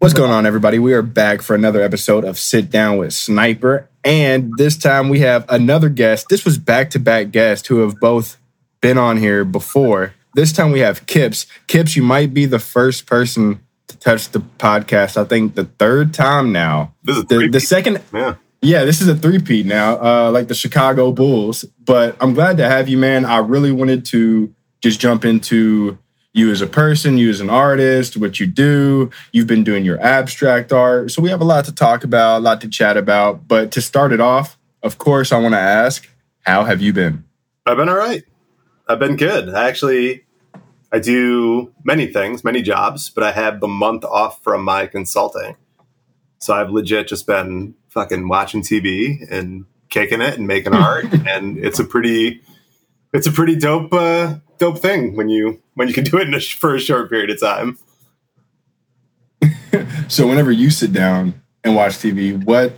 What's going on, everybody? We are back for another episode of Sit Down with Sniper. And this time we have another guest. This was back to back guests who have both been on here before. This time we have Kipz. Kipz, you might be the first person to touch the podcast. I think the third time now. This is The, the second, Yeah. yeah, this is a three-peat now, uh, like the Chicago Bulls. But I'm glad to have you, man. I really wanted to just jump into you as a person, you as an artist, what you do. You've been doing your abstract art. So we have a lot to talk about, a lot to chat about. But to start it off, of course, I want to ask, how have you been? I've been all right. I've been good. I actually I do many things, many jobs, but I have the month off from my consulting. So I've legit just been fucking watching TV and kicking it and making art and it's a pretty it's a pretty dope uh dope thing when you when you can do it in a, for a short period of time. So whenever you sit down and watch TV, what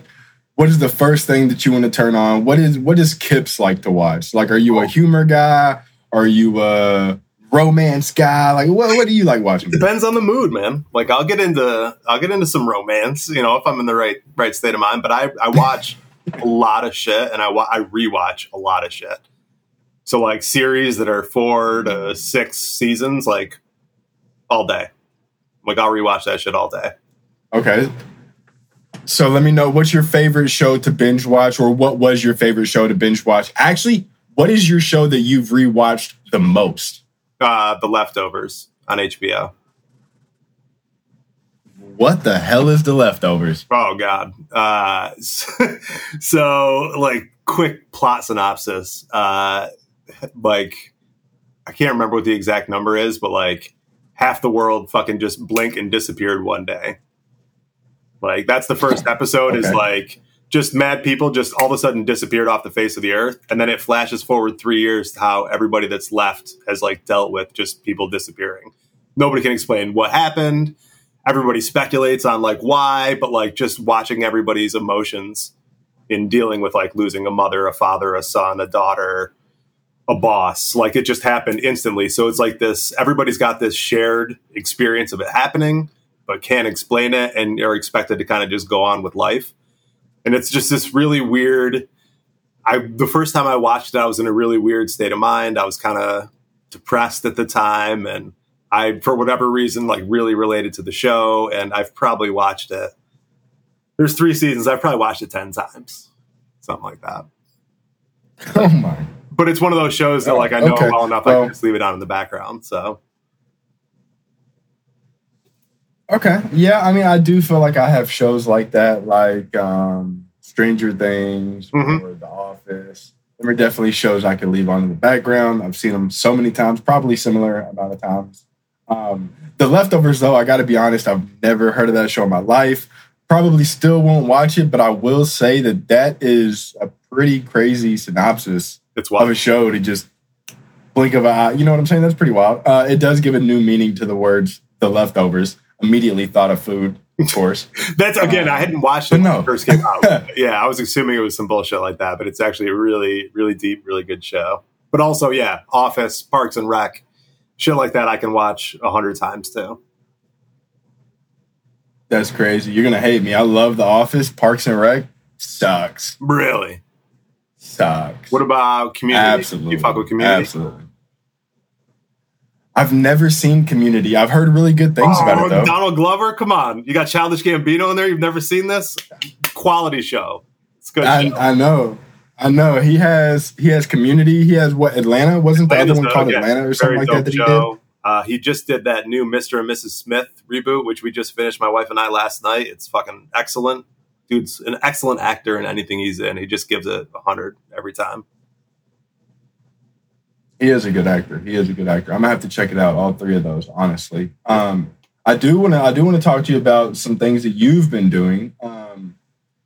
what is the first thing that you want to turn on? What is what is Kipz like to watch? Like, are you a humor guy? Are you a romance guy? Like, what what do you like watching? depends on the mood man like i'll get into i'll get into some romance you know if i'm in the right right state of mind but i i watch a lot of shit and i i rewatch a lot of shit so like series that are four to six seasons like all day like i'll rewatch that shit all day Okay. So let me know what's your favorite show to binge watch, or what was your favorite show to binge watch? Actually, what is your show that you've rewatched the most? uh the leftovers on hbo What the hell is the leftovers? Oh God. Uh, so, like, quick plot synopsis. Uh, like, I can't remember what the exact number is, but like, half the world fucking just blink and disappeared one day. Like, that's the first episode. Is like just mad people just all of a sudden disappeared off the face of the earth, and then it flashes forward three years to how everybody that's left has like dealt with just people disappearing. Nobody can explain what happened everybody speculates on like why, but like just watching everybody's emotions in dealing with like losing a mother, a father, a son, a daughter, a boss. Like it just happened instantly. So it's like this everybody's got this shared experience of it happening, but can't explain it and are expected to kind of just go on with life. And it's just this really weird I the first time I watched it, I was in a really weird state of mind. I was kind of depressed at the time and I, for whatever reason, like really related to the show, and I've probably watched it. There's three seasons. I've probably watched it ten times, something like that. Oh my. But it's one of those shows that, like, I know okay. well enough, I can just leave it on in the background. So, Okay. Yeah, I mean, I do feel like I have shows like that, like um, Stranger Things Mhm. or The Office. There are definitely shows I could leave on in the background. I've seen them so many times, probably similar amount of times. Um, the Leftovers, though, I got to be honest, I've never heard of that show in my life. Probably still won't watch it, but I will say that that is a pretty crazy synopsis it's wild. of a show to just blink of an eye. You know what I'm saying? That's pretty wild. Uh, it does give a new meaning to the words "the leftovers." Immediately thought of food, of course. That's again, I hadn't watched it when no. it first came out. yeah, I was assuming it was some bullshit like that, but it's actually a really, really deep, really good show. But also, yeah, Office, Parks and Rec, shit like that, I can watch a hundred times too. That's crazy. You're gonna hate me. I love The Office. Parks and Rec sucks. Really. Sucks. What about Community? Absolutely. You fuck with Community? Absolutely. I've never seen Community. I've heard really good things about Oh, it though. Donald Glover, come on! You got Childish Gambino in there. You've never seen this? Quality show. It's good. I, show. I know. I know. He has he has Community. He has what Atlanta wasn't the other one called yeah, Atlanta or something very like that that he did. Uh, he just did that new Mr. and Mrs. Smith reboot, which we just finished, my wife and I, last night. It's fucking excellent. Dude's an excellent actor in anything he's in. He just gives it 100 every time. He is a good actor. He is a good actor. I'm gonna have to check it out. All three of those, honestly. Um, I do want to. I do want to talk to you about some things that you've been doing. Um,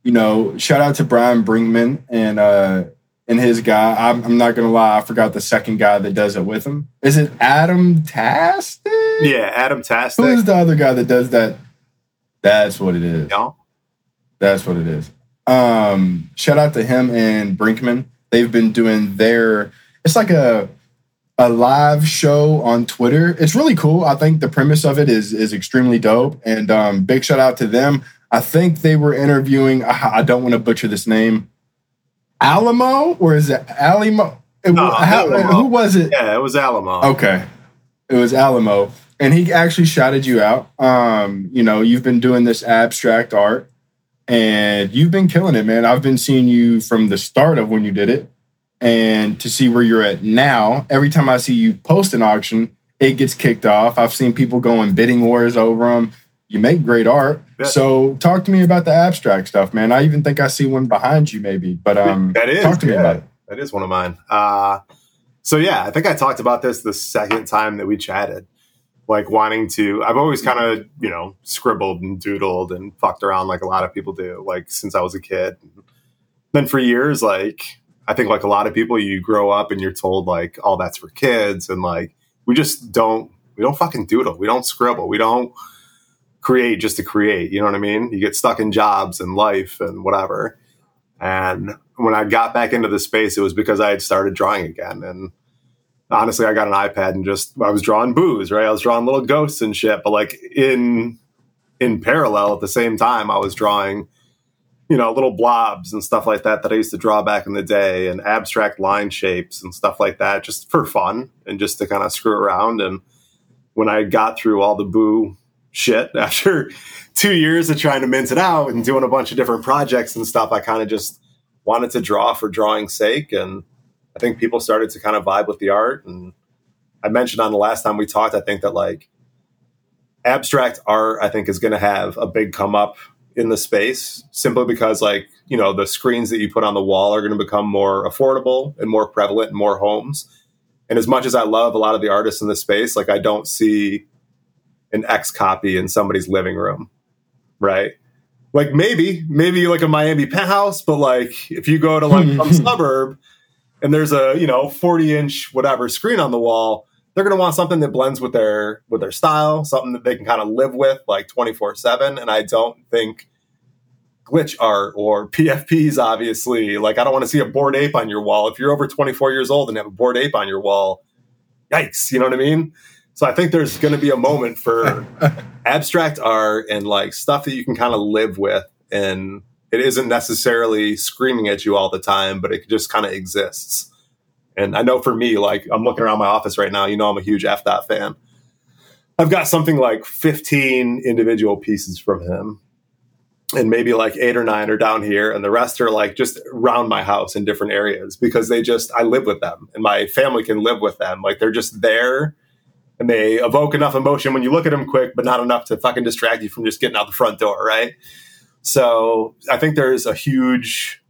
you know, shout out to Brian Brinkman and uh, and his guy. I'm, I'm not gonna lie. I forgot the second guy that does it with him. Is it Adam Tastic? Yeah, Adam Tastic. Who is Tastic. the other guy that does that? That's what it is. Yeah. That's what it is. Um, shout out to him and Brinkman. They've been doing their. It's like a a live show on Twitter. It's really cool. I think the premise of it is is extremely dope, and um, big shout out to them. I think they were interviewing. I don't want to butcher this name, Alamo, or is it Alamo? It, No, how- Alamo. Who was it? Yeah, it was Alamo. Okay. It was Alamo. And he actually shouted you out. Um, you know, you've been doing this abstract art and you've been killing it, man. I've been seeing you from the start of when you did it and to see where you're at now. Every time I see you post an auction, it gets kicked off. I've seen people going bidding wars over them. You make great art. Yeah. So talk to me about the abstract stuff, man. I even think I see one behind you maybe. But um That is, talk to me about it. That is one of mine. Uh, so yeah, I think I talked about this the second time that we chatted. Like wanting to, I've always kind of, you know, scribbled and doodled and fucked around like a lot of people do, like since I was a kid. Then for years, like, I think like a lot of people, you grow up and you're told like, oh, that's for kids. And like, we just don't, we don't fucking doodle. We don't scribble. We don't create just to create. You know what I mean? You get stuck in jobs and life and whatever. And when I got back into the space, it was because I had started drawing again. And honestly, I got an iPad and just I was drawing booze, right? I was drawing little ghosts and shit. But like in in parallel at the same time, I was drawing, you know, little blobs and stuff like that that I used to draw back in the day and abstract line shapes and stuff like that, just for fun and just to kind of screw around. And when I got through all the boo shit after two years of trying to mint it out and doing a bunch of different projects and stuff, I kind of just wanted to draw for drawing's sake. And I think people started to kind of vibe with the art. And I mentioned on the last time we talked, I think that like abstract art, I think is going to have a big come up in the space simply because like, you know, the screens that you put on the wall are going to become more affordable and more prevalent in more homes. And as much as I love a lot of the artists in the space, like I don't see an XCOPY in somebody's living room, right? Like maybe, maybe like a Miami penthouse, but like if you go to like some suburb and there's a you know 40 inch whatever screen on the wall, they're gonna want something that blends with their with their style, something that they can kind of live with like 24 seven. And I don't think glitch art or PFPs, obviously, like I don't want to see a bored ape on your wall. If you're over 24 years old and have a bored ape on your wall, yikes, you know what I mean? So I think there's going to be a moment for abstract art and like stuff that you can kind of live with and it isn't necessarily screaming at you all the time but it just kind of exists. And i know for me like i'm looking around my office right now you know i'm a huge f dot fan. I've got something like 15 individual pieces from him. And maybe like eight or nine are down here and the rest are like just around my house in different areas because they just i live with them and my family can live with them. Like they're just there and they evoke enough emotion when you look at them quick, but not enough to fucking distract you from just getting out the front door, right? So I think there's a huge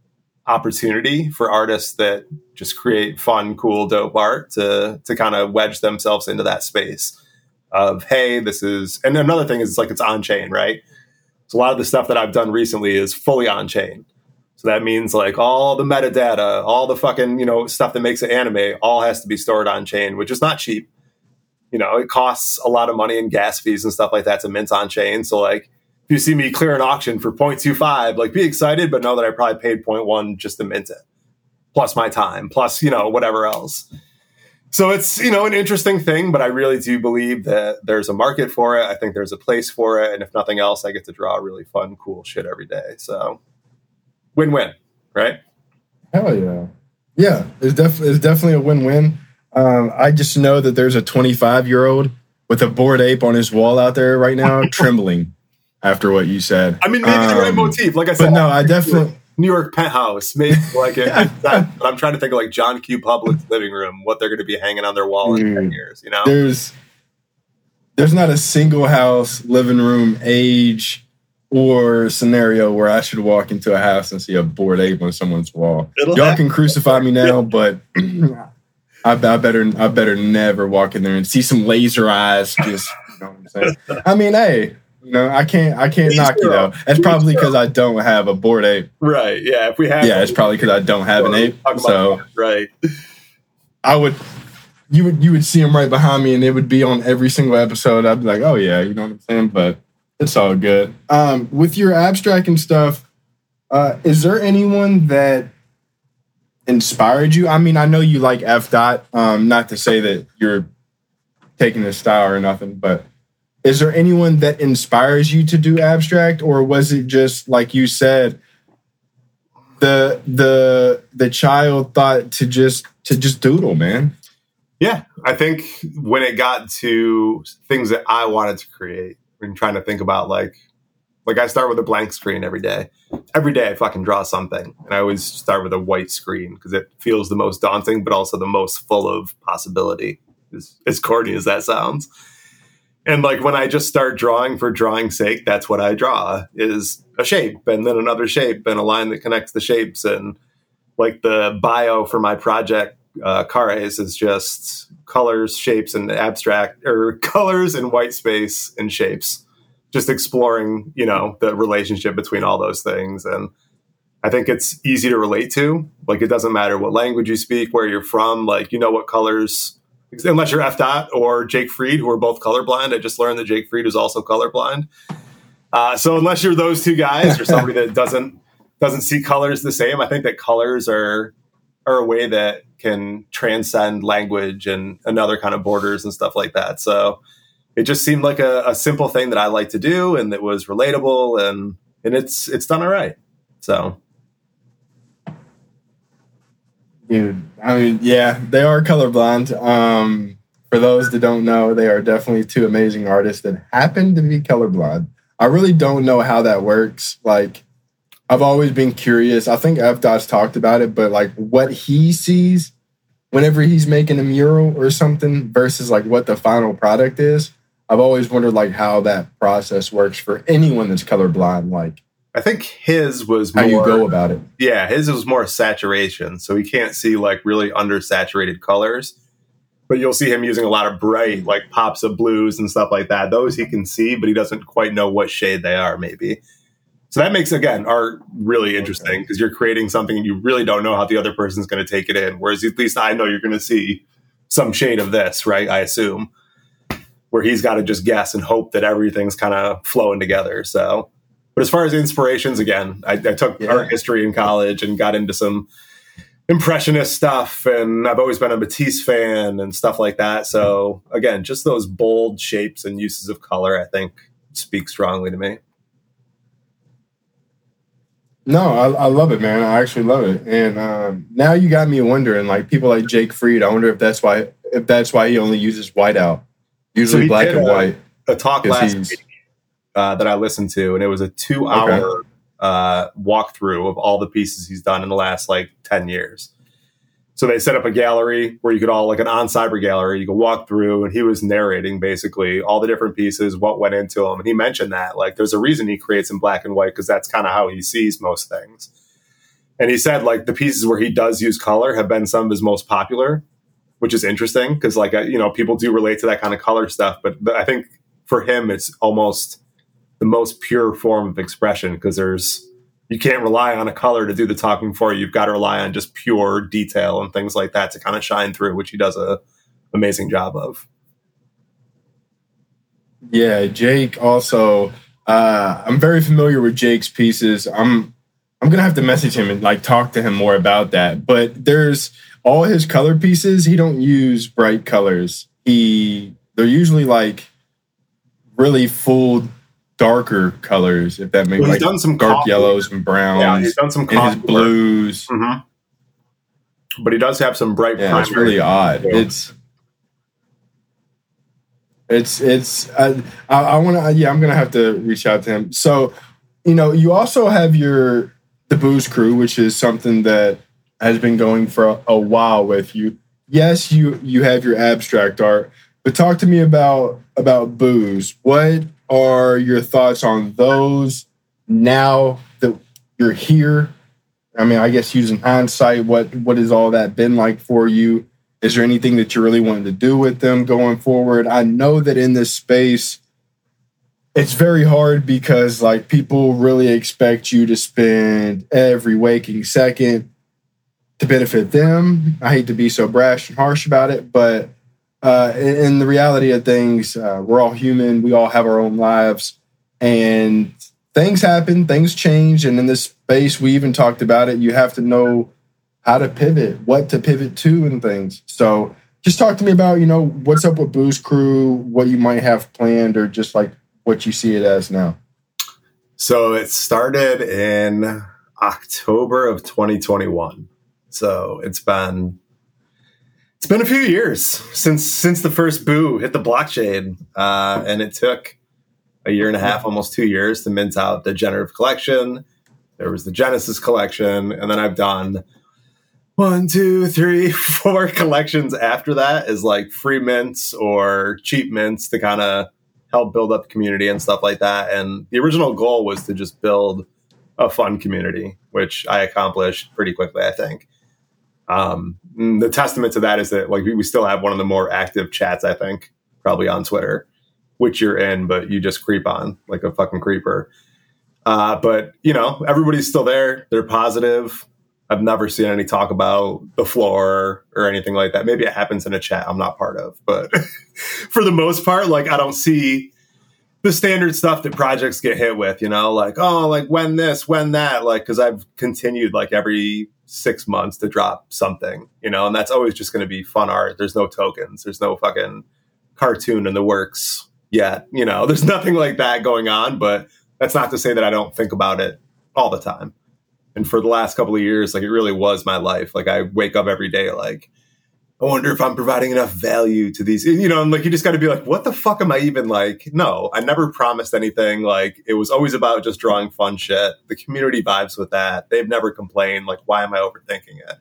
opportunity for artists that just create fun, cool, dope art to to kind of wedge themselves into that space of hey, this is. And another thing is it's like it's on chain, right? So a lot of the stuff that I've done recently is fully on chain. So that means like all the metadata, all the fucking you know stuff that makes it anime, all has to be stored on chain, which is not cheap you know, it costs a lot of money in gas fees and stuff like that to mint on chain. So like if you see me clear an auction for 0.25, like be excited, but know that I probably paid 0.1 just to mint it. Plus my time, plus, you know, whatever else. So it's, you know, an interesting thing, but I really do believe that there's a market for it. I think there's a place for it. And if nothing else, I get to draw really fun, cool shit every day. So win-win, right? Hell yeah. Yeah, it's, def- it's definitely a win win. Um, I just know that there's a 25 year old with a bored ape on his wall out there right now, trembling after what you said. I mean, maybe the right Um, motif. Like I said, no, I definitely. New York penthouse, maybe like it. but I'm trying to think of like John Q. Public's living room, what they're going to be hanging on their wall in ten Mm. years. You know, There's there's not a single house, living room, age, or scenario where I should walk into a house and see a bored ape on someone's wall. It'll Y'all happen. can crucify me now, but I, I better I better never walk in there and see some laser eyes. Just you know what I'm saying. I mean, hey, you know, I can't I can't knock you though. That's probably because I don't have a bored ape. right? Yeah, if we have, Yeah, it's probably because I don't have an ape. So that, right. I would you would you would see him right behind me and it would be on every single episode. I'd be like, oh yeah, you know what I'm saying? But it's all good. Um, with your abstract and stuff, uh, is there anyone that inspired you? I mean, I know you like F dot. Um, not to say that you're taking this style or nothing, but is there anyone that inspires you to do abstract, or was it just like you said? The the the child thought to just to just doodle, man. Yeah, I think when it got to things that I wanted to create, and trying to think about like like I start with a blank screen every day. Every day I fucking draw something. And I always start with a white screen because it feels the most daunting, but also the most full of possibility. As, as corny as that sounds. And like when I just start drawing for drawing's sake, that's what I draw is a shape and then another shape and a line that connects the shapes. And like the bio for my project, uh, Cares, is just colors, shapes, and abstract, or colors and white space and shapes just exploring, you know, the relationship between all those things. And I think it's easy to relate to. Like, it doesn't matter what language you speak, where you're from, like, you know what colors, unless you're F. Dot or Jake Fried, who are both colorblind. I just learned that Jake Fried is also colorblind. Uh, so unless you're those two guys or somebody that doesn't doesn't see colors the same, I think that colors are are a way that can transcend language and another kind of borders and stuff like that. So it just seemed like a, a, simple thing that I like to do and that was relatable and and it's it's done all right. So Dude, I mean, yeah, they are colorblind. Um, for those that don't know, they are definitely two amazing artists that happen to be colorblind. I really don't know how that works. Like, I've always been curious. I think F Dot's talked about it, but like what he sees whenever he's making a mural or something versus like what the final product is. I've always wondered like how that process works for anyone that's colorblind. Like, I think his was more, how you go about it. Yeah, his was more saturation, so he can't see like really undersaturated colors. But you'll see him using a lot of bright, like pops of blues and stuff like that. Those he can see, but he doesn't quite know what shade they are. Maybe. So that makes again art really interesting because you're creating something and you really don't know how the other person's going to take it in. Whereas at least I know you're going to see some shade of this, right? I assume where he's got to just guess and hope that everything's kind of flowing together. So, but as far as inspirations, again, I, I took yeah. art history in college and got into some impressionist stuff, and I've always been a Matisse fan and stuff like that. So, again, just those bold shapes and uses of color, I think, speak strongly to me. No, I, I, love it, man. I actually love it. And um, now you got me wondering, like people like Jake Fried. I wonder if that's why if that's why he only uses whiteout. Usually so black and a, white. A talk last week uh, that I listened to, and it was a two-hour okay. uh, walkthrough of all the pieces he's done in the last like ten years. So they set up a gallery where you could all like an oncyber gallery. You could walk through, and he was narrating basically all the different pieces, what went into them, and he mentioned that like there's a reason he creates in black and white because that's kind of how he sees most things. And he said like the pieces where he does use color have been some of his most popular which is interesting because like you know people do relate to that kind of color stuff but i think for him it's almost the most pure form of expression because there's you can't rely on a color to do the talking for you. You've got to rely on just pure detail and things like that to kind of shine through which he does a amazing job of. Yeah jake also uh, i'm very familiar with jake's pieces. I'm i'm gonna have to message him and like talk to him more about that. But there's all his color pieces, he don't use bright colors. He they're usually like really full darker colors, if that makes well, like done some dark coffee. yellows and browns. Yeah, he's done some his blues. Mm-hmm. But he does have some bright. Yeah, it's really odd. It's it's it's I I, I want to yeah I'm gonna have to reach out to him. So you know you also have your the booze crew, which is something that has been going for a, a while with you. Yes, you you have your abstract art, but talk to me about about booze. What are your thoughts on those now that you're here? I mean, I guess using hindsight, what what has all that been like for you? Is there anything that you really wanted to do with them going forward? I know that in this space, it's very hard because like people really expect you to spend every waking second to benefit them. I hate to be so brash and harsh about it, but uh, in the reality of things, uh, we're all human. We all have our own lives, and things happen, things change. And in this space, we even talked about it. You have to know how to pivot, what to pivot to, and things. So just talk to me about you know what's up with Booze Crew, what you might have planned, or just like what you see it as now. So it started in October of 2021. So it's been it's been a few years since since the first boo hit the blockchain, uh, and it took a year and a half, almost two years, to mint out the generative collection. There was the Genesis collection, and then I've done one, two, three, four collections after that is like free mints or cheap mints to kind of help build up the community and stuff like that. And the original goal was to just build a fun community, which I accomplished pretty quickly, I think. Um, the testament to that is that like we still have one of the more active chats, I think, probably on Twitter, which you're in, but you just creep on like a fucking creeper. Uh, but you know, everybody's still there. They're positive. I've never seen any talk about the floor or anything like that. Maybe it happens in a chat I'm not part of, but for the most part, like I don't see the standard stuff that projects get hit with, you know, like, oh, like when this, when that, like, cause I've continued like every six months to drop something, you know, and that's always just going to be fun art. There's no tokens. There's no fucking cartoon in the works yet. You know, there's nothing like that going on, but that's not to say that I don't think about it all the time. And for the last couple of years, like it really was my life. Like I wake up every day, like, I wonder if I'm providing enough value to these, you know, and like you just got to be like, what the fuck am I even like? No, I never promised anything. Like it was always about just drawing fun shit. The community vibes with that. They've never complained. Like, why am I overthinking it?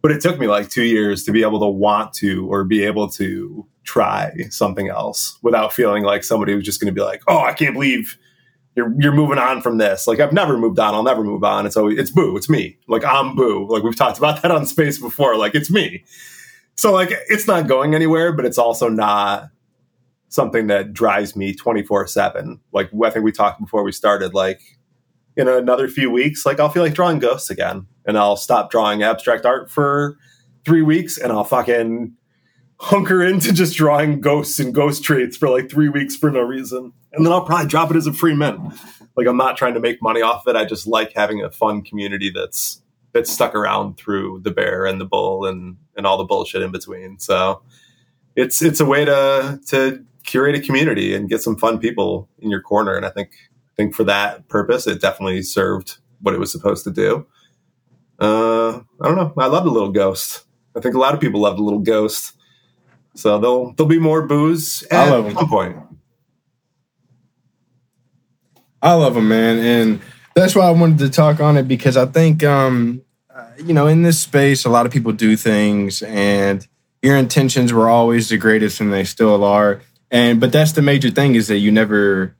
But it took me like two years to be able to want to or be able to try something else without feeling like somebody was just going to be like, oh, I can't believe you're you're moving on from this. Like I've never moved on. I'll never move on. It's always it's boo. It's me. Like I'm boo. Like we've talked about that on space before. Like it's me. So like it's not going anywhere, but it's also not something that drives me 24 7. Like I think we talked before we started, like in another few weeks, like I'll feel like drawing ghosts again. And I'll stop drawing abstract art for three weeks and I'll fucking hunker into just drawing ghosts and ghost traits for like three weeks for no reason. And then I'll probably drop it as a free mint. Like I'm not trying to make money off of it. I just like having a fun community that's that's stuck around through the bear and the bull and and all the bullshit in between. So it's it's a way to to curate a community and get some fun people in your corner. And I think I think for that purpose, it definitely served what it was supposed to do. Uh, I don't know. I love the little ghost. I think a lot of people love the little ghost. So there'll there'll be more booze at some point. I love them, man, and that's why I wanted to talk on it because I think, um, uh, you know, in this space, a lot of people do things, and your intentions were always the greatest, and they still are. And but that's the major thing is that you never,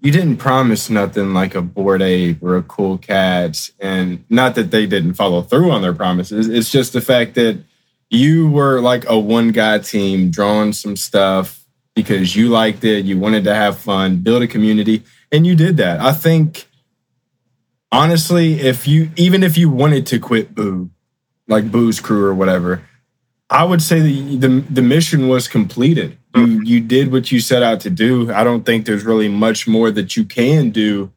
you didn't promise nothing like a Bored Ape or a cool cats, and not that they didn't follow through on their promises. It's just the fact that you were like a one guy team drawing some stuff because you liked it, you wanted to have fun, build a community, and you did that. I think honestly, if you even if you wanted to quit Boo, like Boo's crew or whatever, I would say the the, the mission was completed. You mm-hmm. you did what you set out to do. I don't think there's really much more that you can do.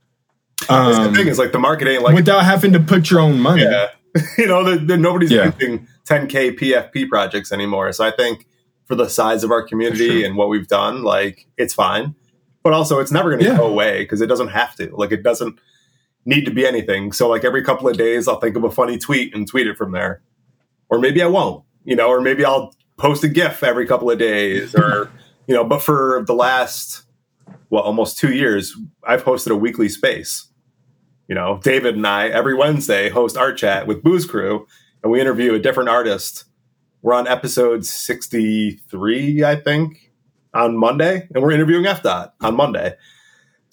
Um, the thing is, like the market ain't like without having to put your own money. Yeah. you know, the, the, nobody's yeah. doing 10k PFP projects anymore. So I think for the size of our community and what we've done, like it's fine. But also, it's never going to yeah. go away because it doesn't have to. Like it doesn't need to be anything. So like every couple of days, I'll think of a funny tweet and tweet it from there, or maybe I won't. You know, or maybe I'll post a GIF every couple of days, or you know. But for the last well, almost two years, I've hosted a weekly space. You know, David and I every Wednesday host Art Chat with Booze Crew, and we interview a different artist. We're on episode 63, I think, on Monday, and we're interviewing F Dot on Monday.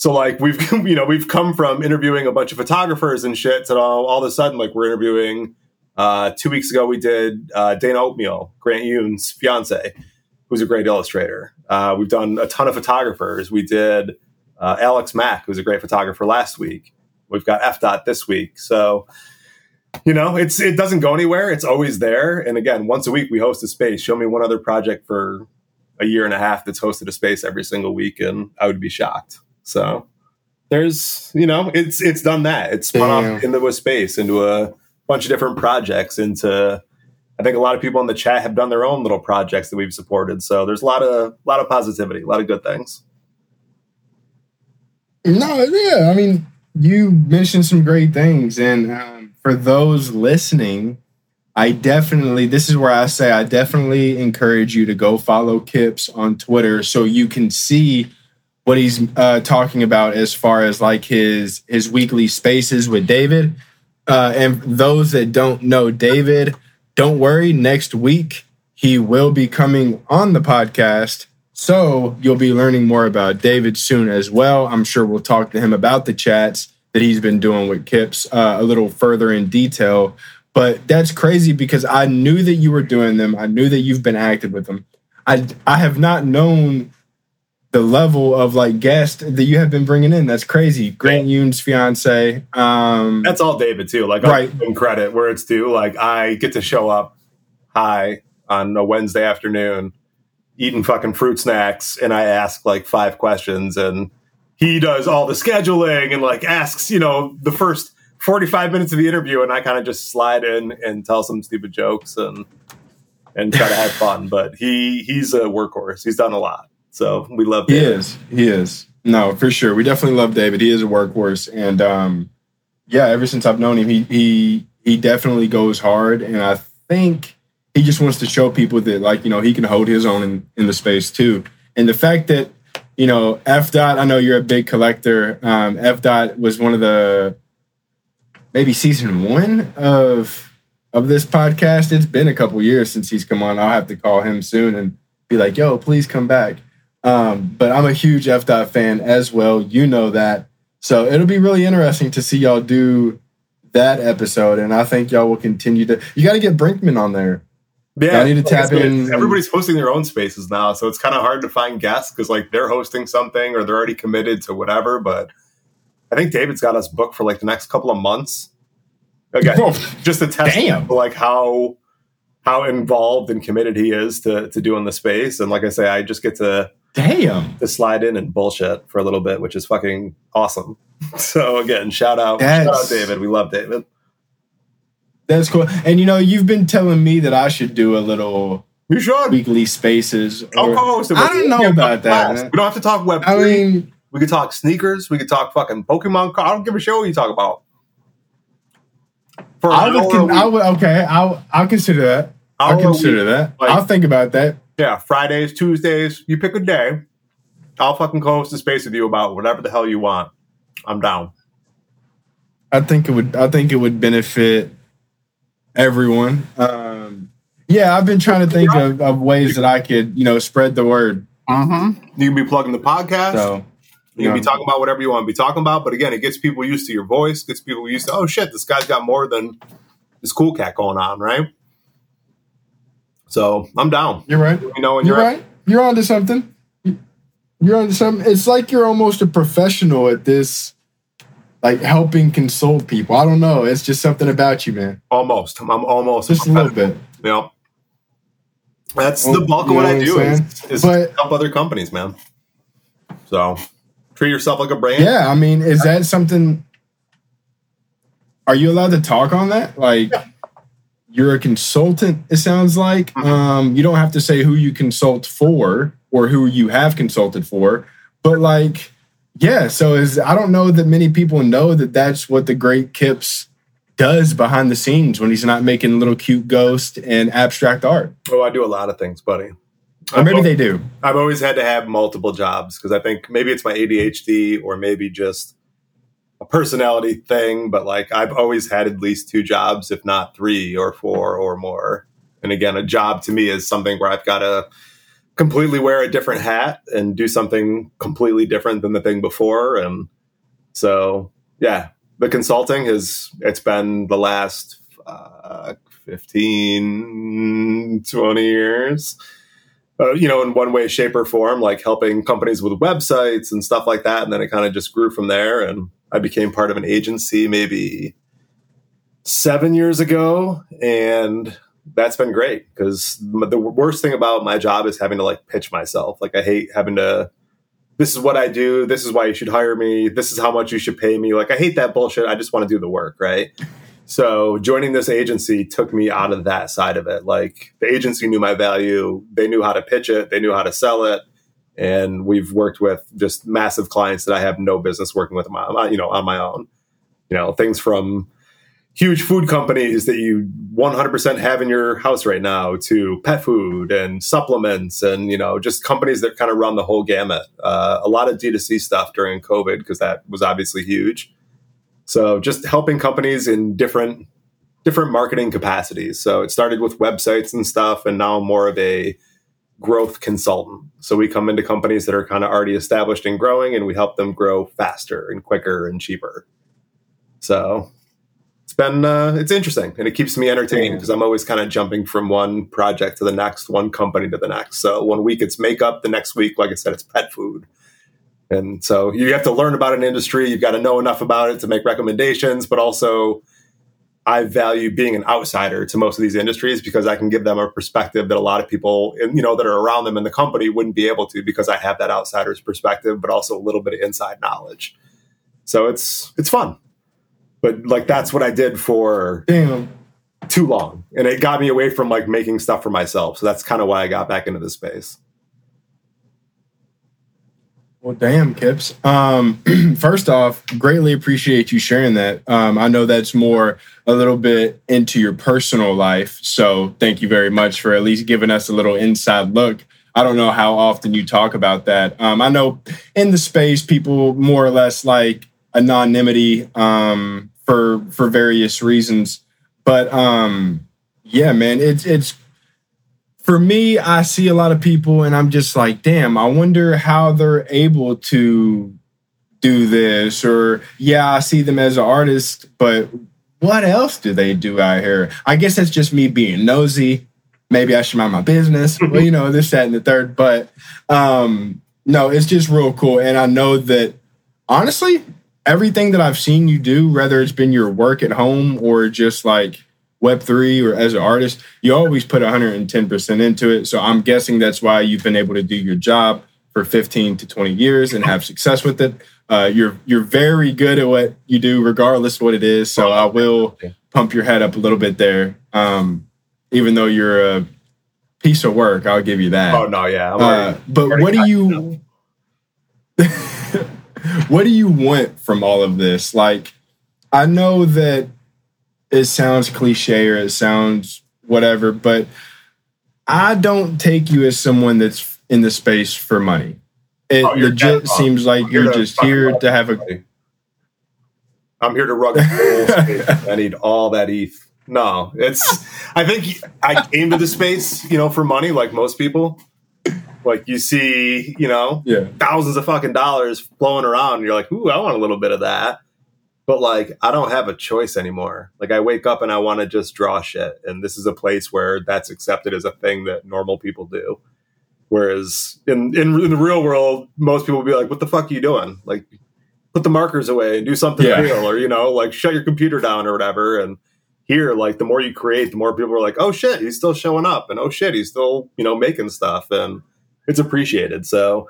So like we've you know we've come from interviewing a bunch of photographers and shit, and all, all of a sudden like we're interviewing. Uh, two weeks ago, we did uh, Dana Oatmeal, Grant Yun's fiance, who's a great illustrator. Uh, we've done a ton of photographers. We did uh, Alex Mack, who's a great photographer last week. We've got F Dot this week. So you know, it's it doesn't go anywhere. It's always there. And again, once a week we host a space. Show me one other project for a year and a half that's hosted a space every single week, and I would be shocked. So there's, you know, it's it's done that. It's spun Damn. off into a space, into a bunch of different projects into I think a lot of people in the chat have done their own little projects that we've supported. So there's a lot of a lot of positivity, a lot of good things. No, yeah, I mean, you mentioned some great things, and um, for those listening, I definitely this is where I say I definitely encourage you to go follow Kipz on Twitter so you can see what he's uh, talking about as far as like his his weekly spaces with David. Uh, and those that don't know David don't worry, next week he will be coming on the podcast. So you'll be learning more about David soon as well. I'm sure we'll talk to him about the chats that he's been doing with Kipz uh, a little further in detail. But that's crazy because I knew that you were doing them. I knew that you've been active with them. I I have not known the level of like guest that you have been bringing in. That's crazy. Grant Yun's fiance. Um, That's all David too. Like right. in credit where it's due. Like I get to show up high on a Wednesday afternoon, eating fucking fruit snacks, and I ask like five questions, and he does all the scheduling and like asks, you know, the first forty five minutes of the interview, and I kind of just slide in and tell some stupid jokes and and try to have fun. But he he's a workhorse. He's done a lot. So we love David. He is. He is. No, for sure. We definitely love David. He is a workhorse. And um, yeah, ever since I've known him, he he he definitely goes hard. And I think he just wants to show people that like, you know, he can hold his own in, in the space too. And the fact that, you know, F dot, I know you're a big collector. Um, F dot was one of the maybe season one of of this podcast. It's been a couple years since he's come on. I'll have to call him soon and be like, yo, please come back. Um, but I'm a huge F dot fan as well. You know that. So it'll be really interesting to see y'all do that episode. And I think y'all will continue to you gotta get Brinkman on there. Yeah, I need to tap in. Everybody's hosting their own spaces now, so it's kind of hard to find guests because like they're hosting something or they're already committed to whatever. But I think David's got us booked for like the next couple of months. Okay, just to test Damn. like how how involved and committed he is to to doing the space. And like I say, I just get to Damn. To slide in and bullshit for a little bit, which is fucking awesome. So again, shout out, That's, shout out David. We love David. That's cool. And you know, you've been telling me that I should do a little you should. weekly spaces. Or, I don't know about that. We don't have to talk web. I mean, we could talk sneakers. We could talk fucking Pokemon. I don't give a shit what you talk about. For I would, con- I would. Okay, I'll. I'll consider that. I'll consider that. Like, I'll think about that. Yeah, Fridays, Tuesdays, you pick a day. I'll fucking co-host a space with you about whatever the hell you want. I'm down. I think it would. I think it would benefit everyone. Um, yeah, I've been trying to think of, of, ways that I could, you know, spread the word. Mm-hmm. You can be plugging the podcast. So, you can be talking about whatever you want to be talking about. But again, it gets people used to your voice. Gets people used to, oh shit, this guy's got more than this cool cat going on, right? So I'm down. You're right. You know, you're, you're right. You're onto something. You're onto something. It's like you're almost a professional at this, like helping console people. I don't know. It's just something about you, man. Almost. I'm almost just a, little bit. Yeah. That's well, the bulk of what I do is, is but, help other companies, man. So treat yourself like a brand. Yeah, I mean, is that something? Are you allowed to talk on that? Like, yeah you're a consultant it sounds like. Mm-hmm. um, you don't have to say who you consult for or who you have consulted for but like yeah so is i don't know that many people know that that's what the great Kipz does behind the scenes when he's not making little cute ghost and abstract art. Oh i do a lot of things buddy. Or maybe they do. I've always had to have multiple jobs because i think maybe it's my adhd or maybe just personality thing, but like I've always had at least two jobs, if not three or four or more. And again, a job to me is something where I've got to completely wear a different hat and do something completely different than the thing before. And so, yeah, the consulting has, it's been the last uh, 15, 20 years. Uh, you know, in one way, shape, or form, like helping companies with websites and stuff like that. And then it kind of just grew from there. And I became part of an agency maybe seven years ago, and that's been great because the worst thing about my job is having to like pitch myself. Like I hate having to. This is what I do. This is why you should hire me. This is how much you should pay me. Like I hate that bullshit. I just want to do the work, right? So joining this agency took me out of that side of it. Like the agency knew my value, they knew how to pitch it, they knew how to sell it, and we've worked with just massive clients that I have no business working with, my, you know, on my own. You know, things from huge food companies that you 100% have in your house right now to pet food and supplements and you know just companies that kind of run the whole gamut uh, a lot of d2c stuff during covid because that was obviously huge so just helping companies in different different marketing capacities. So it started with websites and stuff, and now more of a growth consultant. So we come into companies that are kind of already established and growing, and we help them grow faster and quicker and cheaper. So it's been uh, it's interesting, and it keeps me entertained because I'm always kind of jumping from one project to the next, one company to the next. So one week it's makeup, the next week, like I said, it's pet food. And so you have to learn about an industry. You've got to know enough about it to make recommendations, but also I value being an outsider to most of these industries because I can give them a perspective that a lot of people, you know, that are around them in the company wouldn't be able to because I have that outsider's perspective, but also a little bit of inside knowledge. So it's it's fun. But like that's what I did for Damn. too long. And it got me away from like making stuff for myself. So that's kind of why I got back into the space. Well, damn, Kipz. Um, first off, greatly appreciate you sharing that. Um, I know that's more a little bit into your personal life. So thank you very much for at least giving us a little inside look. I don't know how often you talk about that. Um, I know in the space, people more or less like anonymity um, for for various reasons. But um, yeah, man, it's it's for me, I see a lot of people and I'm just like, damn, I wonder how they're able to do this. Or, yeah, I see them as an artist, but what else do they do out here? I guess that's just me being nosy. Maybe I should mind my business, well, you know, this, that, and the third. But um, no, it's just real cool. And I know that honestly, everything that I've seen you do, whether it's been your work at home or just like Web3 or as an artist, you always put 110% into it. So I'm guessing that's why you've been able to do your job for 15 to 20 years and have success with it. Uh, you're you're very good at what you do, regardless of what it is. So I will pump your head up a little bit there. Um, even though you're a piece of work, I'll give you that. Oh no, yeah. Uh, but what do you what do you want from all of this? Like, I know that it sounds cliche or it sounds whatever, but I don't take you as someone that's in the space for money. It oh, legit seems like I'm you're just here to have a. I'm here to rug. I need all that ETH. No, it's. I think I came to the space, you know, for money, like most people. Like you see, you know, yeah. thousands of fucking dollars flowing around, and you're like, "Ooh, I want a little bit of that." But like I don't have a choice anymore. Like I wake up and I want to just draw shit, and this is a place where that's accepted as a thing that normal people do. Whereas in in, in the real world, most people be like, "What the fuck are you doing?" Like, put the markers away and do something yeah. real, or you know, like shut your computer down or whatever. And here, like the more you create, the more people are like, "Oh shit, he's still showing up," and "Oh shit, he's still you know making stuff," and it's appreciated. So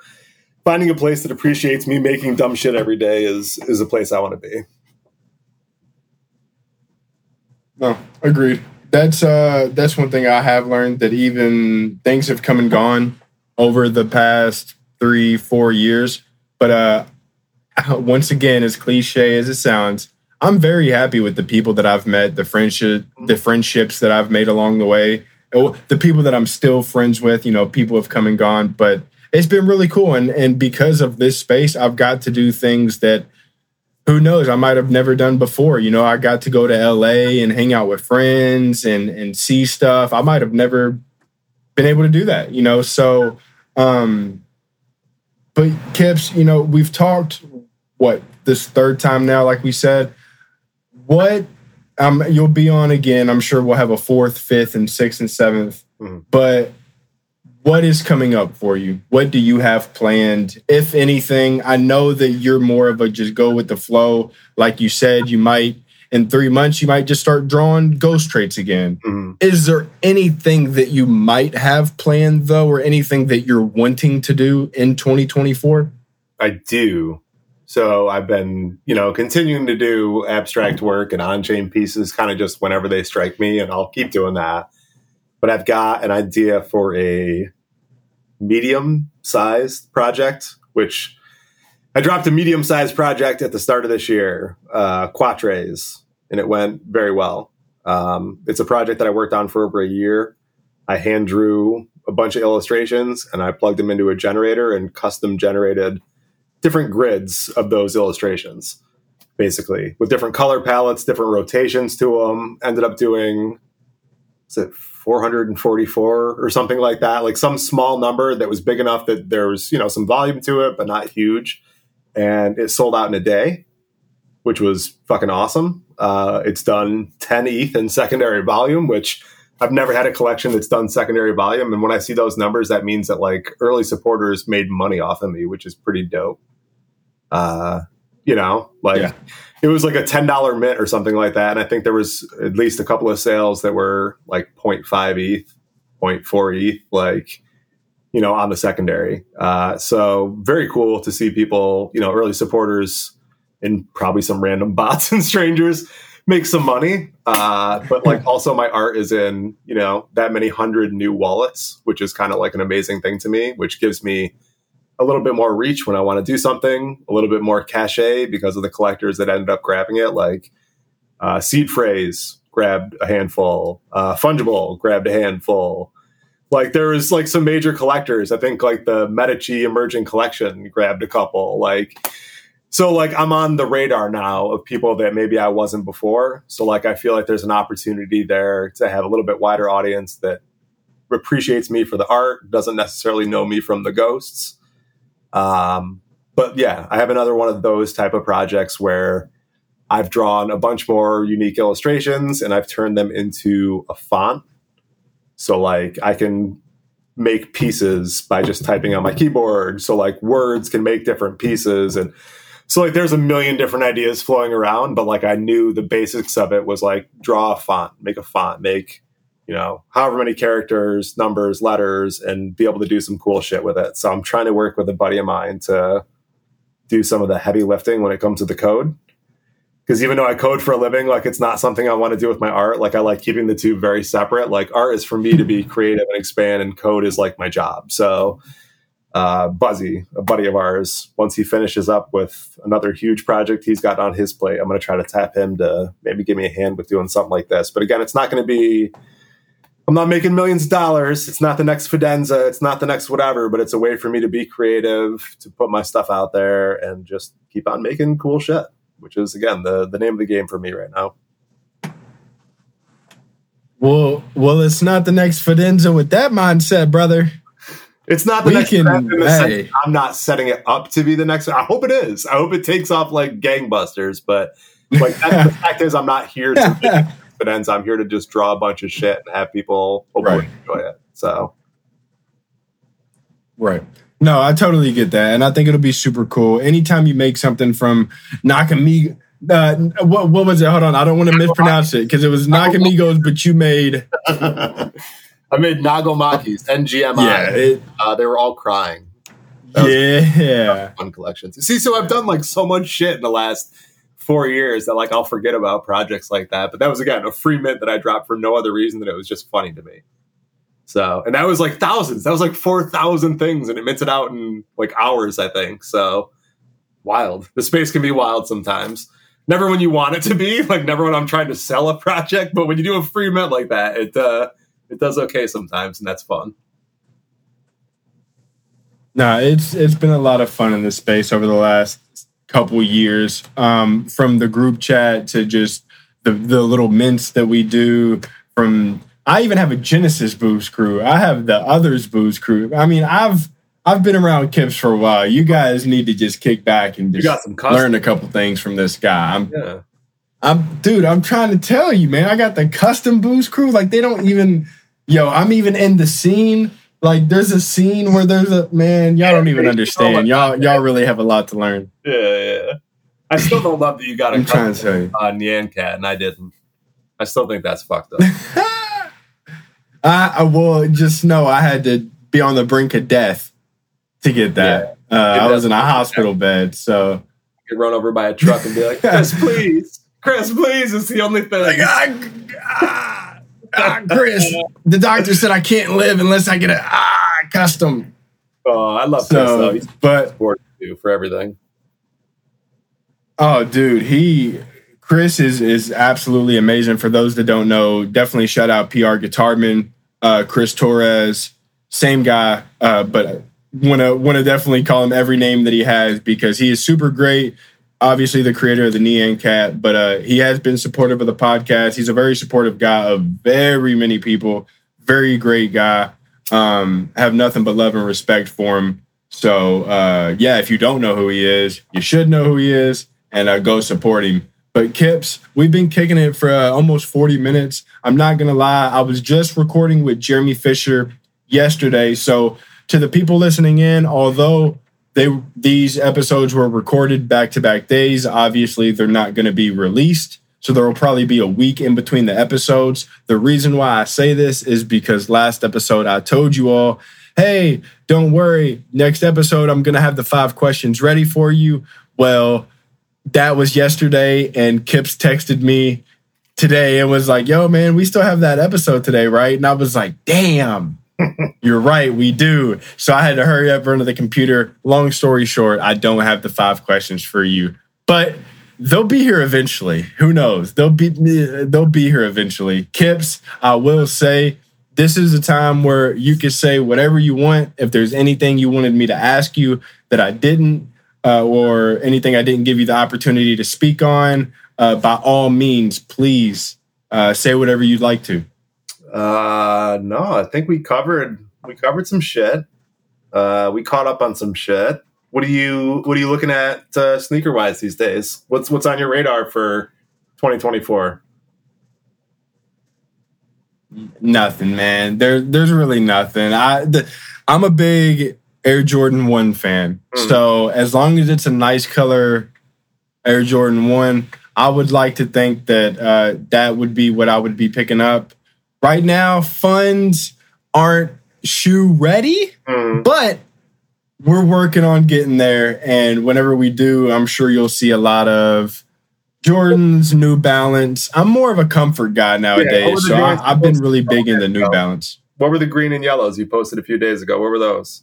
finding a place that appreciates me making dumb shit every day is is a place I want to be. No, agreed. That's uh that's one thing I have learned that even things have come and gone over the past three, four years. But uh once again, as cliche as it sounds, I'm very happy with the people that I've met, the friendship, the friendships that I've made along the way, oh, the people that I'm still friends with. You know, people have come and gone, but it's been really cool. And and because of this space, I've got to do things that who knows? I might have never done before. You know, I got to go to LA and hang out with friends and and see stuff. I might have never been able to do that, you know. So um but Kipz, you know, we've talked what this third time now, like we said. What um you'll be on again. I'm sure we'll have a fourth, fifth, and sixth and 7th mm-hmm. But what is coming up for you? What do you have planned, if anything? I know that you're more of a just go with the flow. Like you said, you might in three months you might just start drawing ghost traits again. Mm-hmm. Is there anything that you might have planned though, or anything that you're wanting to do in 2024? I do. So I've been, you know, continuing to do abstract work and on chain pieces kind of just whenever they strike me, and I'll keep doing that. But I've got an idea for a medium sized project, which I dropped a medium sized project at the start of this year, uh, Quatrays, and it went very well. Um, it's a project that I worked on for over a year. I hand drew a bunch of illustrations and I plugged them into a generator and custom generated different grids of those illustrations, basically, with different color palettes, different rotations to them. Ended up doing, is it 444 or something like that? Like some small number that was big enough that there was, you know, some volume to it, but not huge. And it sold out in a day, which was fucking awesome. Uh, it's done 10 ETH in secondary volume, which I've never had a collection that's done secondary volume. And when I see those numbers, that means that like early supporters made money off of me, which is pretty dope. Uh, you know, like yeah. it was like a ten dollar mint or something like that, and I think there was at least a couple of sales that were like 0.5 ETH, 0.4 ETH, like you know, on the secondary. Uh, so very cool to see people, you know, early supporters and probably some random bots and strangers make some money. Uh, but like also my art is in, you know, that many hundred new wallets, which is kind of like an amazing thing to me, which gives me a little bit more reach when I want to do something, a little bit more cachet because of the collectors that ended up grabbing it, like uh, Seed Phrase grabbed a handful, uh, Fungible grabbed a handful. Like there was like some major collectors. I think like the Medici Emerging Collection grabbed a couple. Like so like I'm on the radar now of people that maybe I wasn't before. So like I feel like there's an opportunity there to have a little bit wider audience that appreciates me for the art, doesn't necessarily know me from the ghosts um, but yeah, I have another one of those type of projects where I've drawn a bunch more unique illustrations and I've turned them into a font. So like I can make pieces by just typing on my keyboard. So like words can make different pieces and so like there's a million different ideas flowing around, but like I knew the basics of it was like draw a font, make a font, make you know, however many characters, numbers, letters, and be able to do some cool shit with it. So I'm trying to work with a buddy of mine to do some of the heavy lifting when it comes to the code. Because even though I code for a living, like it's not something I want to do with my art. Like I like keeping the two very separate. Like art is for me to be creative and expand, and code is like my job. So uh, Buzzy, a buddy of ours, once he finishes up with another huge project he's got on his plate, I'm going to try to tap him to maybe give me a hand with doing something like this. But again, it's not going to be I'm not making millions of dollars. It's not the next Fidenza. It's not the next whatever, but it's a way for me to be creative, to put my stuff out there and just keep on making cool shit, which is again the the name of the game for me right now. Well, well, it's not the next Fidenza with that mindset, brother. It's not the we next. Can, hey. I'm not setting it up to be the next. I hope it is. I hope it takes off like gangbusters. But like the fact is, I'm not here to it ends, I'm here to just draw a bunch of shit and have people hopefully right. enjoy it. So, right. No, I totally get that, and I think it'll be super cool. Anytime you make something from Nakamigos, uh, what what was it? Hold on, I don't want to mispronounce it because it was Nakamigos, but you made. I made Nagomakis, NGMI. Yeah, it, uh, they were all crying. yeah, fun collections. See, so I've done like so much shit in the last four years that like I'll forget about projects like that. But that was again a free mint that I dropped for no other reason than it was just funny to me. So, and that was like thousands. That was like four thousand things, and it minted out in like hours, I think. So, wild. The space can be wild sometimes. Never when you want it to be. Like never when I'm trying to sell a project, but when you do a free mint like that, it uh, it does okay sometimes, and that's fun. No, it's it's been a lot of fun in this space over the last couple years um, from the group chat to just the, the little mints that we do from I even have a Genesis booze crew. I have the others booze crew. I mean, I've I've been around Kipz for a while. You guys need to just kick back and just learn a couple things from this guy. I'm, yeah. I'm, dude. I'm trying to tell you, man. I got the custom booze crew. Like they don't even, yo. I'm even in the scene like there's a scene where there's a man, y'all don't even understand. Y'all y'all really have a lot to learn. Yeah, yeah. I still don't love that you got a I'm trying to tell you. on Nyan Cat and I didn't. I still think that's fucked up. I, I will just know I had to be on the brink of death to get that. Yeah. Uh, I was in a hospital bed, so get run over by a truck and be like, Chris, please, Chris, please. It's the only thing. Like, ah, ah, ah, Chris, the doctor said I can't live unless I get a ah custom. oh, I love Chris though. So, He's but too for everything. Oh, dude, he Chris is is absolutely amazing. For those that don't know, definitely shout out PR Guitarman, uh, Chris Torres, same guy, uh, but want to want to definitely call him every name that he has because he is super great. Obviously, the creator of the Nyan Cat, but uh, he has been supportive of the podcast. He's a very supportive guy of very many people. Very great guy. Um, have nothing but love and respect for him. So uh, yeah, if you don't know who he is, you should know who he is and uh, go support him. But Kipz, we've been kicking it for uh, almost 40 minutes. I'm not gonna lie, I was just recording with Jeremy Fisher yesterday. So to the people listening in, although they these episodes were recorded back to back days, obviously they're not gonna be released. So there will probably be a week in between the episodes. The reason why I say this is because last episode I told you all, hey, don't worry, next episode I'm gonna have the five questions ready for you. Well, that was yesterday, and Kipz texted me today and was like, "Yo, man, we still have that episode today, right?" And I was like, "Damn." You're right, we do. So I had to hurry up, run to the computer. Long story short, I don't have the five questions for you, but they'll be here eventually. Who knows? They'll be they'll be here eventually. Kipz, I will say this is a time where you can say whatever you want. If there's anything you wanted me to ask you that I didn't, uh, or anything I didn't give you the opportunity to speak on, uh, by all means, please uh, say whatever you'd like to. Uh, no, I think we covered we covered some shit. Uh, we caught up on some shit. What are you What are you looking at uh, sneaker wise these days? What's What's on your radar for 2024? Nothing, man. There, there's really nothing. I, the, I'm a big Air Jordan One fan, Mm. so as long as it's a nice color Air Jordan One, I would like to think that uh, that would be what I would be picking up. Right now, funds aren't shoe ready, Mm. but we're working on getting there. And whenever we do, I'm sure you'll see a lot of Jordans, New Balance. I'm more of a comfort guy nowadays, the so I, I've been really big into New Balance. What were the green and yellows you posted a few days ago? What were those?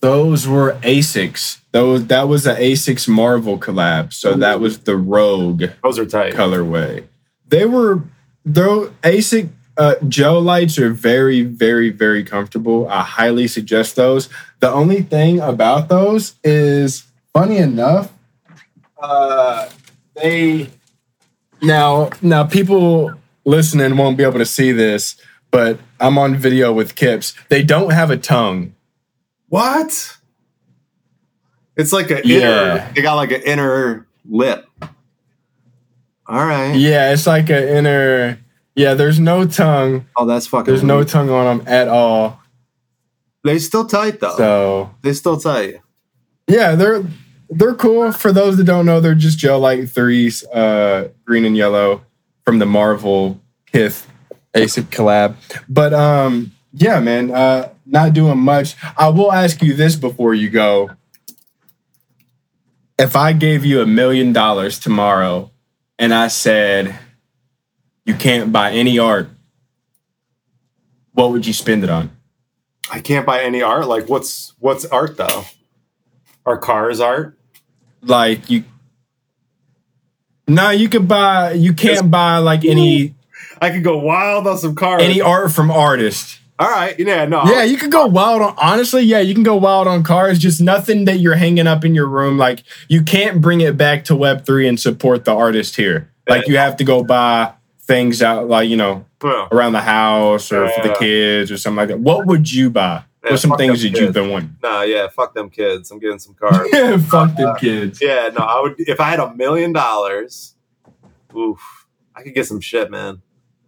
Those were Asics. Those that was the Asics Marvel collab. So that was the Rogue Those are tight. colorway. They were though Asic uh, Gel-Lytes are very, very, very comfortable. I highly suggest those. The only thing about those is, funny enough, uh, they now now people listening won't be able to see this, but I'm on video with Kipz. They don't have a tongue. What? It's like an Yeah. inner. They got like an inner lip. All right. Yeah, it's like an inner. Yeah, there's no tongue. Oh, that's fucking. There's no tongue on them at all. They still tight though. So they still tight. yeah, they're they're cool. For those that don't know, they're just Gel-Lyte threes, uh, green and yellow from the Marvel Kith ASIC collab. But um, yeah, man, uh, not doing much. I will ask you this before you go. If I gave you a million dollars tomorrow and I said you can't buy any art, what would you spend it on? I can't buy any art. Like, what's what's art though? Are cars art? like you no you could buy you can't buy like any I could go wild on some cars. any art from artists All right. Yeah. No. yeah you can go wild on honestly yeah you can go wild on cars just nothing that you're hanging up in your room like you can't bring it back to web3 and support the artist here like you have to go buy things out like you know Yeah. around the house or for the kids or something like that what would you buy Yeah, what's some things that you've kids. been wanting Nah. Yeah. Fuck them kids. I'm getting some cars. yeah, fuck them kids yeah. No. I would if I had a million dollars. Oof. I could get some shit, man.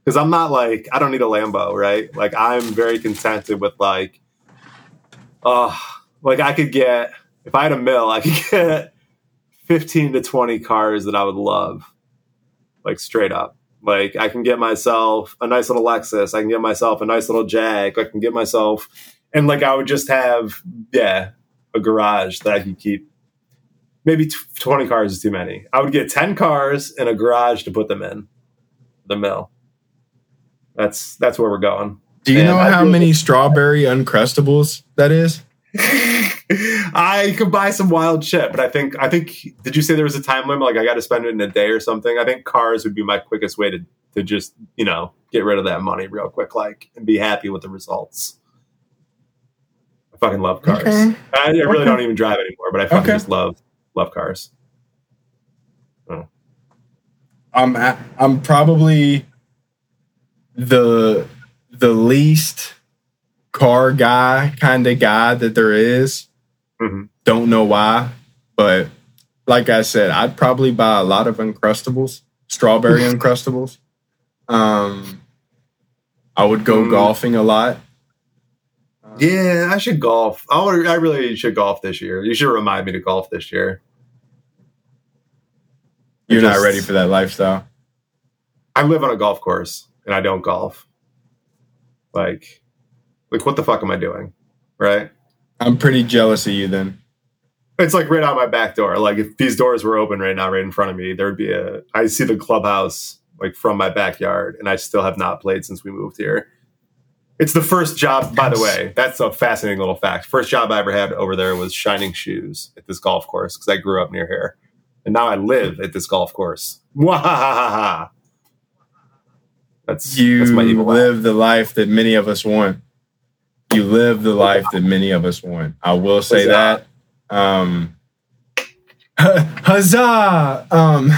Because I'm not like I don't need a Lambo, right? Like I'm very contented with like, uh like I could get if I had a mill, I could get 15 to 20 cars that I would love, like straight up. Like I can get myself a nice little Lexus. I can get myself a nice little Jag. I can get myself, and like I would just have, yeah, a garage that I could keep maybe t- 20 cars is too many. I would get 10 cars in a garage to put them in the mill. That's that's where we're going. Do you And know I how many strawberry uncrustables that is? I could buy some wild shit, but I think I think did you say there was a time limit? Like I got to spend it in a day or something? I think cars would be my quickest way to to just you know get rid of that money real quick, like and be happy with the results. I fucking love cars. Okay. I, I really Okay. don't even drive anymore, but I fucking Okay. just love love cars. I'm at, I'm probably the the least car guy kind of guy that there is. Mhm. Don't know why, but like I said, I'd probably buy a lot of uncrustables, strawberry uncrustables. Um, I would go Mm. golfing a lot. Yeah, I should golf. I wanna- I really should golf this year. You should remind me to golf this year. You're not ready for that lifestyle. I live on a golf course and I don't golf. Like, like what the fuck am I doing? Right? I'm pretty jealous of you then. It's like right out my back door. Like if these doors were open right now, right in front of me, there would be a. I see the clubhouse like from my backyard, and I still have not played since we moved here. It's the first job, by the way. That's a fascinating little fact. First job I ever had over there was shining shoes at this golf course because I grew up near here, and now I live at this golf course. Mwahahaha. That's You that's my evil live the life that many of us want. You live the life that many of us want. I will say Huzzah. that. Um, huzzah! Um,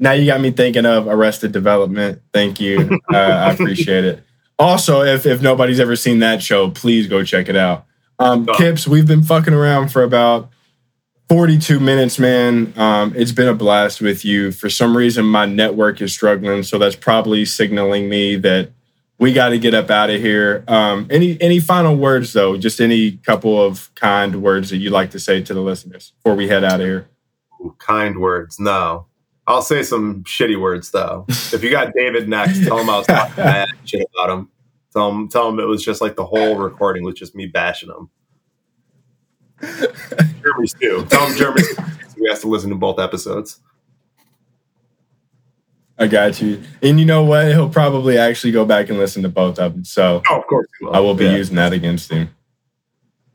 now you got me thinking of Arrested Development. Thank you. Uh, I appreciate it. Also, if if nobody's ever seen that show, please go check it out. Um. Kipz, we've been fucking around for about 42 minutes, man. Um, it's been a blast with you. For some reason, my network is struggling, so that's probably signaling me that we got to get up out of here. Um, any any final words though? Just any couple of kind words that you'd like to say to the listeners before we head out of here. Kind words. No. I'll say some shitty words though. if you got David next, tell him I was talking bad shit about him. Tell him, tell him it was just like the whole recording was just me bashing him. Jeremy's too. Tell him Jeremy's we has to listen to both episodes. I got you. And you know what? He'll probably actually go back and listen to both of them. So Oh, of course. he I will be Yeah. using that against him.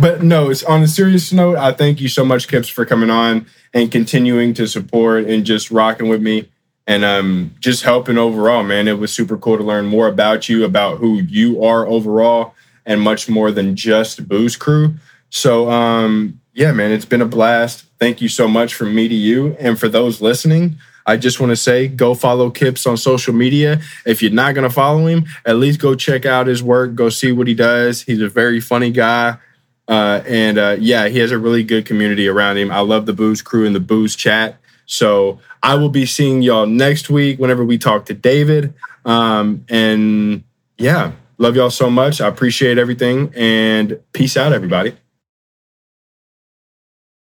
but no, it's on a serious note. I thank you so much, Kipz, for coming on and continuing to support and just rocking with me and um just helping overall, man. It was super cool to learn more about you, about who you are overall, and much more than just Booze Crew. So um yeah, man, it's been a blast. Thank you so much from me to you. And for those listening, I just want to say go follow Kipz on social media. If you're not going to follow him, at least go check out his work, go see what he does. He's a very funny guy. Uh, and uh, yeah, he has a really good community around him. I love the Booze crew and the Booze chat. So I will be seeing y'all next week whenever we talk to David. Um, and yeah, love y'all so much. I appreciate everything and peace out, everybody.